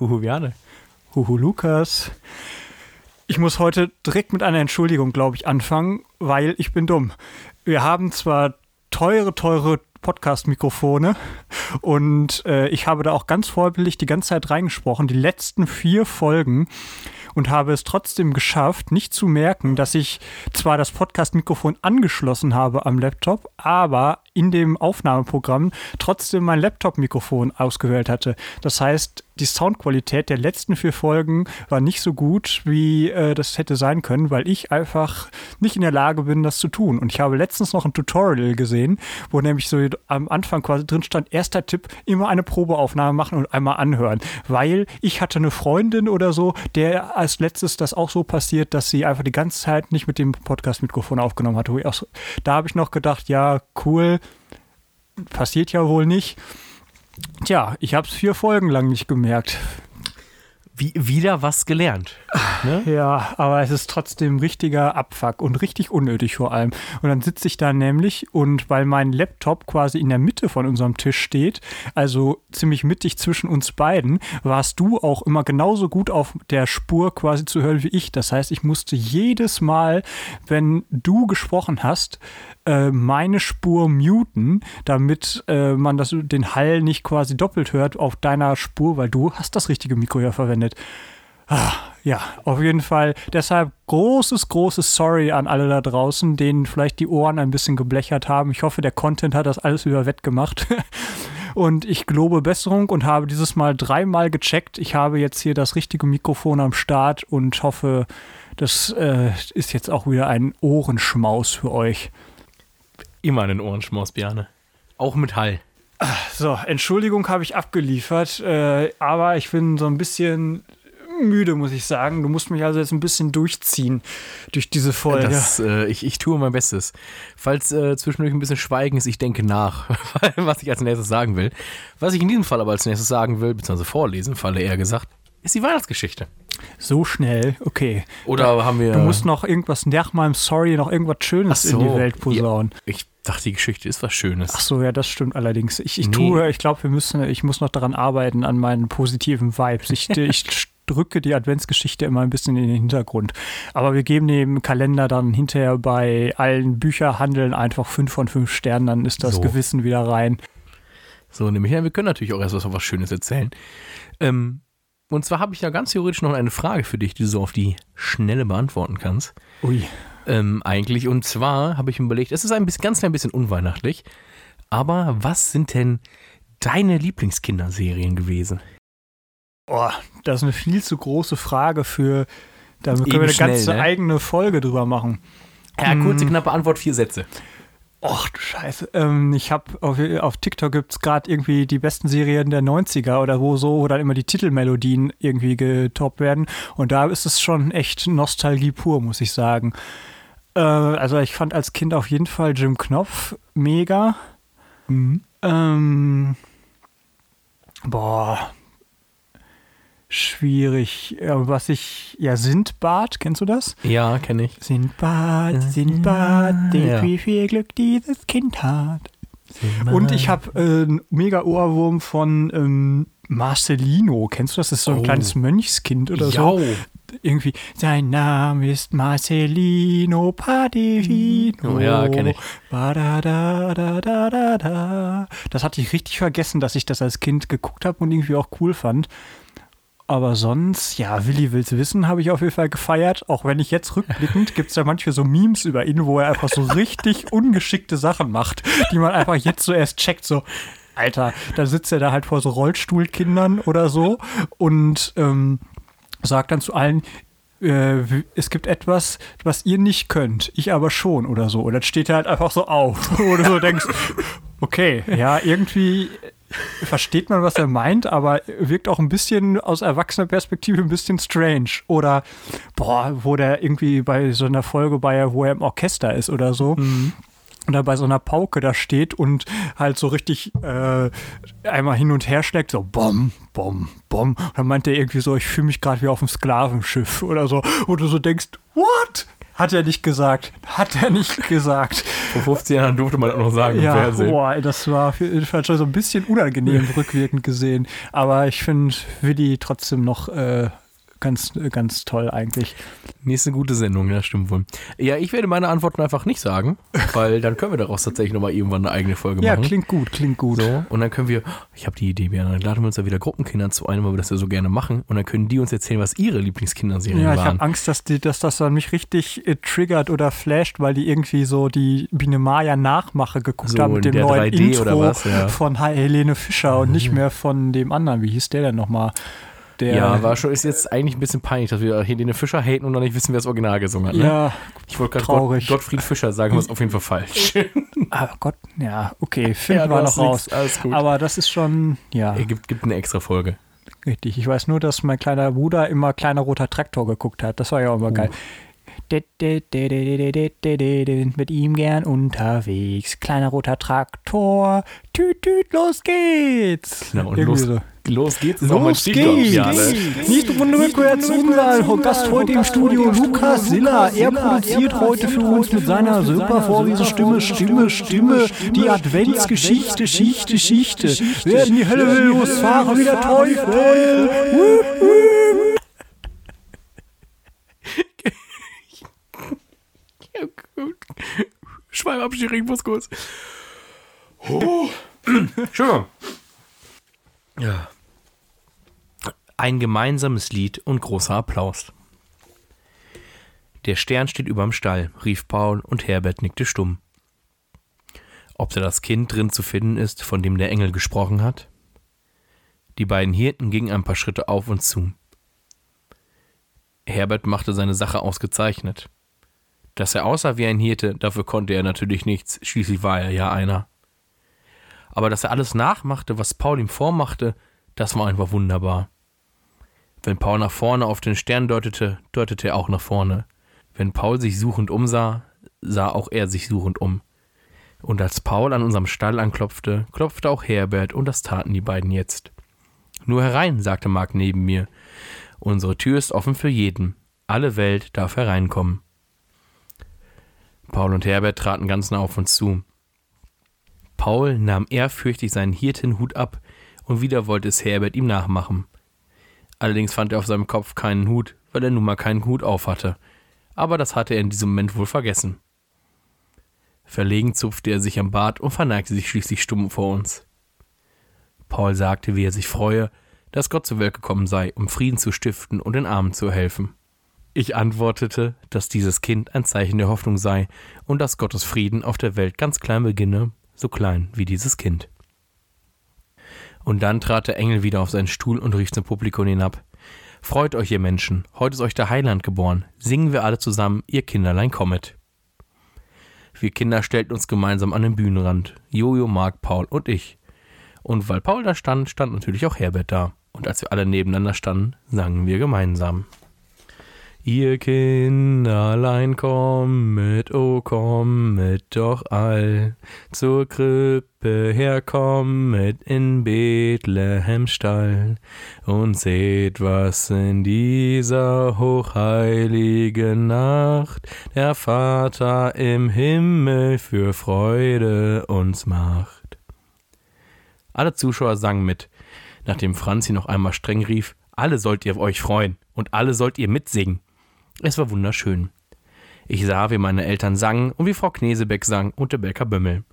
Huhu Viane. Huhu Lukas. Ich muss heute direkt mit einer Entschuldigung, glaube ich, anfangen, weil ich bin dumm. Wir haben zwar teure, teure Podcast-Mikrofone und äh, ich habe da auch ganz vorbildlich die ganze Zeit reingesprochen, die letzten vier Folgen und habe es trotzdem geschafft, nicht zu merken, dass ich zwar das Podcast-Mikrofon angeschlossen habe am Laptop, aber in dem Aufnahmeprogramm trotzdem mein Laptop-Mikrofon ausgewählt hatte. Das heißt, die Soundqualität der letzten vier Folgen war nicht so gut, wie äh, das hätte sein können, weil ich einfach nicht in der Lage bin, das zu tun. Und ich habe letztens noch ein Tutorial gesehen, wo nämlich so am Anfang quasi drin stand, erster Tipp, immer eine Probeaufnahme machen und einmal anhören. Weil ich hatte eine Freundin oder so, der als letztes das auch so passiert, dass sie einfach die ganze Zeit nicht mit dem Podcast-Mikrofon aufgenommen hat. Da habe ich noch gedacht, ja, cool, passiert ja wohl nicht. Tja, ich habe es vier Folgen lang nicht gemerkt. Wie, wieder was gelernt. Ne? Ja, aber es ist trotzdem richtiger Abfuck und richtig unnötig vor allem. Und dann sitze ich da nämlich und weil mein Laptop quasi in der Mitte von unserem Tisch steht, also ziemlich mittig zwischen uns beiden, warst du auch immer genauso gut auf der Spur quasi zu hören wie ich. Das heißt, ich musste jedes Mal, wenn du gesprochen hast, äh, meine Spur muten, damit äh, man das, den Hall nicht quasi doppelt hört auf deiner Spur, weil du hast das richtige Mikro ja verwendet. Ah, ja, auf jeden Fall. Deshalb großes, großes Sorry an alle da draußen, denen vielleicht die Ohren ein bisschen geblechert haben. Ich hoffe, der Content hat das alles über wettgemacht. Und ich gelobe Besserung und habe dieses Mal dreimal gecheckt. Ich habe jetzt hier das richtige Mikrofon am Start und hoffe, das äh, ist jetzt auch wieder ein Ohrenschmaus für euch. Immer einen Ohrenschmaus, Bjane. Auch mit Hall. So, Entschuldigung habe ich abgeliefert, äh, aber ich bin so ein bisschen müde, muss ich sagen. Du musst mich also jetzt ein bisschen durchziehen durch diese Folge. Das, äh, ich, ich tue mein Bestes. Falls äh, zwischendurch ein bisschen Schweigen ist, ich denke nach, was ich als nächstes sagen will. Was ich in diesem Fall aber als nächstes sagen will, beziehungsweise vorlesen, Falle eher gesagt, ist die Weihnachtsgeschichte. So schnell, okay. Oder da, haben wir. Du musst noch irgendwas nach meinem Sorry noch irgendwas Schönes so, in die Welt posaunen. Ja, ich dachte, die Geschichte ist was Schönes. Ach so, ja, das stimmt allerdings. Ich, ich nee. tue, ich glaube, wir müssen, ich muss noch daran arbeiten, an meinen positiven Vibes. Ich, ich drücke die Adventsgeschichte immer ein bisschen in den Hintergrund. Aber wir geben dem Kalender dann hinterher bei allen Bücherhandeln einfach fünf von fünf Sternen, dann ist das so. Gewissen wieder rein. So, nämlich, ja, wir können natürlich auch erst was, was Schönes erzählen. Ähm, und zwar habe ich ja ganz theoretisch noch eine Frage für dich, die du so auf die Schnelle beantworten kannst. Ui. Ähm, eigentlich. Und zwar habe ich mir überlegt, es ist ein bisschen, ganz klein bisschen unweihnachtlich, aber was sind denn deine Lieblingskinderserien gewesen? Oh, das ist eine viel zu große Frage für. Da können wir eine schnell, ganze ne? eigene Folge drüber machen. Ja, kurze, hm. knappe Antwort, vier Sätze. Och du Scheiße. Ähm, ich habe auf, auf TikTok gibt es gerade irgendwie die besten Serien der 90er oder wo so, wo dann immer die Titelmelodien irgendwie getoppt werden. Und da ist es schon echt Nostalgie pur, muss ich sagen. Äh, also ich fand als Kind auf jeden Fall Jim Knopf mega. Mhm. Ähm, boah, schwierig. Was ich, ja, Sindbad, kennst du das? Ja, kenne ich. Sindbad, Sindbad, ja. wie viel Glück dieses Kind hat. Sindbad. Und ich habe äh, einen mega Ohrwurm von ähm, Marcelino. Kennst du das? Das ist so ein oh. kleines Mönchskind oder jo. so. Irgendwie, sein Name ist Marcelino Padevino. Oh ja, kenne ich. Das hatte ich richtig vergessen, dass ich das als Kind geguckt habe und irgendwie auch cool fand. Aber sonst, ja, Willi will's wissen, habe ich auf jeden Fall gefeiert. Auch wenn ich jetzt rückblickend, gibt es ja manchmal so Memes über ihn, wo er einfach so richtig ungeschickte Sachen macht, die man einfach jetzt so erst checkt, so, Alter, da sitzt er da halt vor so Rollstuhlkindern oder so und ähm, sagt dann zu allen, äh, es gibt etwas, was ihr nicht könnt, ich aber schon oder so. Und dann steht er halt einfach so auf. Oder so denkst, okay, ja, irgendwie versteht man, was er meint, aber wirkt auch ein bisschen aus erwachsener Perspektive ein bisschen strange. Oder, boah, wo der irgendwie bei so einer Folge bei, wo er im Orchester ist oder so. Mhm. Und da bei so einer Pauke da steht und halt so richtig äh, einmal hin und her schlägt, so bom, bom, bom. Und dann meint er irgendwie so, ich fühle mich gerade wie auf einem Sklavenschiff oder so. Wo du so denkst, what? Hat er nicht gesagt. Hat er nicht gesagt. Vor 15 Jahren durfte man das noch sagen im Ja, Fernsehen. boah, das war für jedenfalls schon so ein bisschen unangenehm rückwirkend gesehen. Aber ich finde Willi trotzdem noch äh, ganz, ganz toll eigentlich. Nächste gute Sendung, ja, stimmt wohl. Ja, ich werde meine Antworten einfach nicht sagen, weil dann können wir daraus tatsächlich nochmal irgendwann eine eigene Folge Ja, machen. klingt gut, klingt gut. So, und dann können wir, ich habe die Idee, Björn, dann laden wir uns da wieder Gruppenkindern zu ein, weil wir das ja so gerne machen. Und dann können die uns erzählen, was ihre Lieblingskinderserien Ja, ich waren. habe Angst, dass, die, dass das dann mich richtig äh, triggert oder flasht, weil die irgendwie so die Biene Maya Nachmache geguckt So haben mit dem neuen 3D Intro oder was, ja. von He- Helene Fischer und nicht mehr von dem anderen. Wie hieß der denn nochmal? Der, ja, war schon, ist jetzt eigentlich ein bisschen peinlich, dass wir Helene Fischer haten und noch nicht wissen, wer das Original gesungen hat. Ne? Ja, ich wollte gerade. Gottfried Fischer sagen, was auf jeden Fall falsch. aber Gott, ja, okay, finden Ja, wir noch raus. alles gut. Aber das ist schon, ja, Es gibt, gibt eine extra Folge. richtig. Ich weiß nur, dass mein kleiner Bruder immer kleiner roter Traktor geguckt hat. Das war ja auch immer geil. Mit ihm gern unterwegs. Kleiner roter Traktor. Tüt, tüt, los geht's. Genau, und los, so. los geht's. ist Los geht's! Bjarne. Nicht Runde rückwärts unser Gast heute im Studio Lukas Siller. Er produziert heute für uns mit seiner super Vorlesestimme Stimme, Stimme die Adventsgeschichte, Schichte, Schichte. Wer in die Hölle will, losfahren wie der Teufel. Wup, wup. Ja, gut. Schweibabschied, Regenboskurs. Oh. Entschuldigung. Ja. Ein gemeinsames Lied und großer Applaus. Der Stern steht überm Stall, rief Paul und Herbert nickte stumm. Ob da das Kind drin zu finden ist, von dem der Engel gesprochen hat? Die beiden Hirten gingen ein paar Schritte auf und zu. Herbert machte seine Sache ausgezeichnet. Dass er aussah wie ein Hirte, dafür konnte er natürlich nichts, schließlich war er ja einer. Aber dass er alles nachmachte, was Paul ihm vormachte, das war einfach wunderbar. Wenn Paul nach vorne auf den Stern deutete, deutete er auch nach vorne. Wenn Paul sich suchend umsah, sah auch er sich suchend um. Und als Paul an unserem Stall anklopfte, klopfte auch Herbert, und das taten die beiden jetzt. Nur herein, sagte Mark neben mir. Unsere Tür ist offen für jeden. Alle Welt darf hereinkommen. Paul und Herbert traten ganz nah auf uns zu. Paul nahm ehrfürchtig seinen Hirtenhut ab und wieder wollte es Herbert ihm nachmachen. Allerdings fand er auf seinem Kopf keinen Hut, weil er nun mal keinen Hut auf hatte. Aber das hatte er in diesem Moment wohl vergessen. Verlegen zupfte er sich am Bart und verneigte sich schließlich stumm vor uns. Paul sagte, wie er sich freue, dass Gott zur Welt gekommen sei, um Frieden zu stiften und den Armen zu helfen. Ich antwortete, dass dieses Kind ein Zeichen der Hoffnung sei und dass Gottes Frieden auf der Welt ganz klein beginne, so klein wie dieses Kind. Und dann trat der Engel wieder auf seinen Stuhl und rief zum Publikum hinab. Freut euch, ihr Menschen, heute ist euch der Heiland geboren. Singen wir alle zusammen, ihr Kinderlein kommet. Wir Kinder stellten uns gemeinsam an den Bühnenrand. Jojo, Mark, Paul und ich. Und weil Paul da stand, stand natürlich auch Herbert da. Und als wir alle nebeneinander standen, sangen wir gemeinsam. Ihr Kinderlein kommet, oh kommet doch all zur Krippe herkommet in Bethlehem Stall und seht, was in dieser hochheiligen Nacht der Vater im Himmel für Freude uns macht. Alle Zuschauer sangen mit, nachdem Franzi noch einmal streng rief, alle sollt ihr euch freuen und alle sollt ihr mitsingen. Es war wunderschön. Ich sah, wie meine Eltern sangen und wie Frau Knesebeck sang und der Bäcker Bömmel.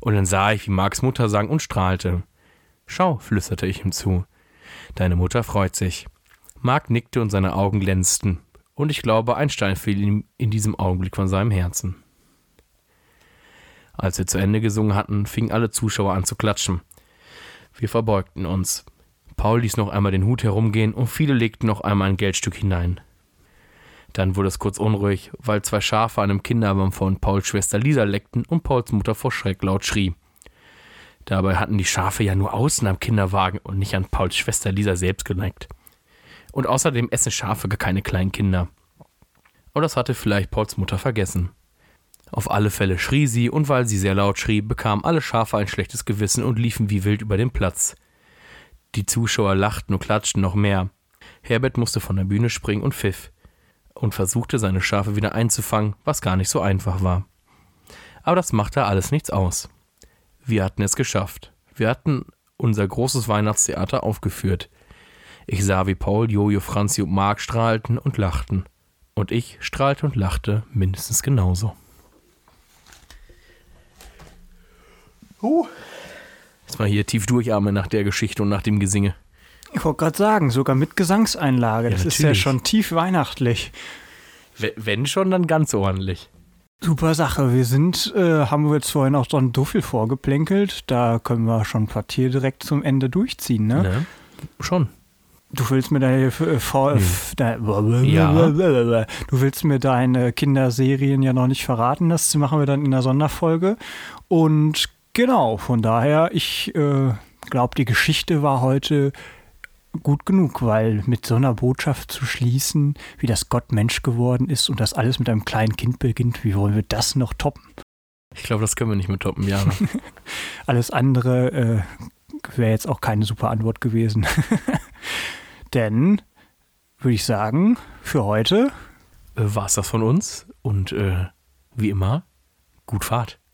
Und dann sah ich, wie Marks Mutter sang und strahlte. Schau, flüsterte ich ihm zu. Deine Mutter freut sich. Mark nickte und seine Augen glänzten. Und ich glaube, ein Stein fiel ihm in diesem Augenblick von seinem Herzen. Als wir zu Ende gesungen hatten, fingen alle Zuschauer an zu klatschen. Wir verbeugten uns. Paul ließ noch einmal den Hut herumgehen und viele legten noch einmal ein Geldstück hinein. Dann wurde es kurz unruhig, weil zwei Schafe an einem Kinderbaum von Pauls Schwester Lisa leckten und Pauls Mutter vor Schreck laut schrie. Dabei hatten die Schafe ja nur außen am Kinderwagen und nicht an Pauls Schwester Lisa selbst geneigt. Und außerdem essen Schafe gar keine kleinen Kinder. Und das hatte vielleicht Pauls Mutter vergessen. Auf alle Fälle schrie sie, und weil sie sehr laut schrie, bekamen alle Schafe ein schlechtes Gewissen und liefen wie wild über den Platz. Die Zuschauer lachten und klatschten noch mehr. Herbert musste von der Bühne springen und pfiff und versuchte seine Schafe wieder einzufangen, was gar nicht so einfach war. Aber das machte alles nichts aus. Wir hatten es geschafft. Wir hatten unser großes Weihnachtstheater aufgeführt. Ich sah, wie Paul, Jojo, Franzi und Mark strahlten und lachten. Und ich strahlte und lachte mindestens genauso. Uh. Jetzt mal hier tief durchatmen nach der Geschichte und nach dem Gesinge. Ich wollte gerade sagen, sogar mit Gesangseinlage. Ja, das ist ja natürlich. schon tief weihnachtlich. Wenn schon, dann ganz ordentlich. Super Sache. Wir sind, äh, haben wir jetzt vorhin auch so viel vorgeplänkelt. Da können wir schon Quartier direkt zum Ende durchziehen, ne? Ne? Schon. Du willst mir deine, vor- Hm. Ja. du willst mir deine Kinderserien ja noch nicht verraten. Das machen wir dann in der Sonderfolge. Und genau, von daher, ich äh, glaube, die Geschichte war heute gut genug, weil mit so einer Botschaft zu schließen, wie das Gott Mensch geworden ist und das alles mit einem kleinen Kind beginnt, wie wollen wir das noch toppen? Ich glaube, das können wir nicht mehr toppen, Jana. Alles andere äh, wäre jetzt auch keine super Antwort gewesen. Denn, würde ich sagen, für heute äh, War es das von uns? Und äh, wie immer, gut Fahrt.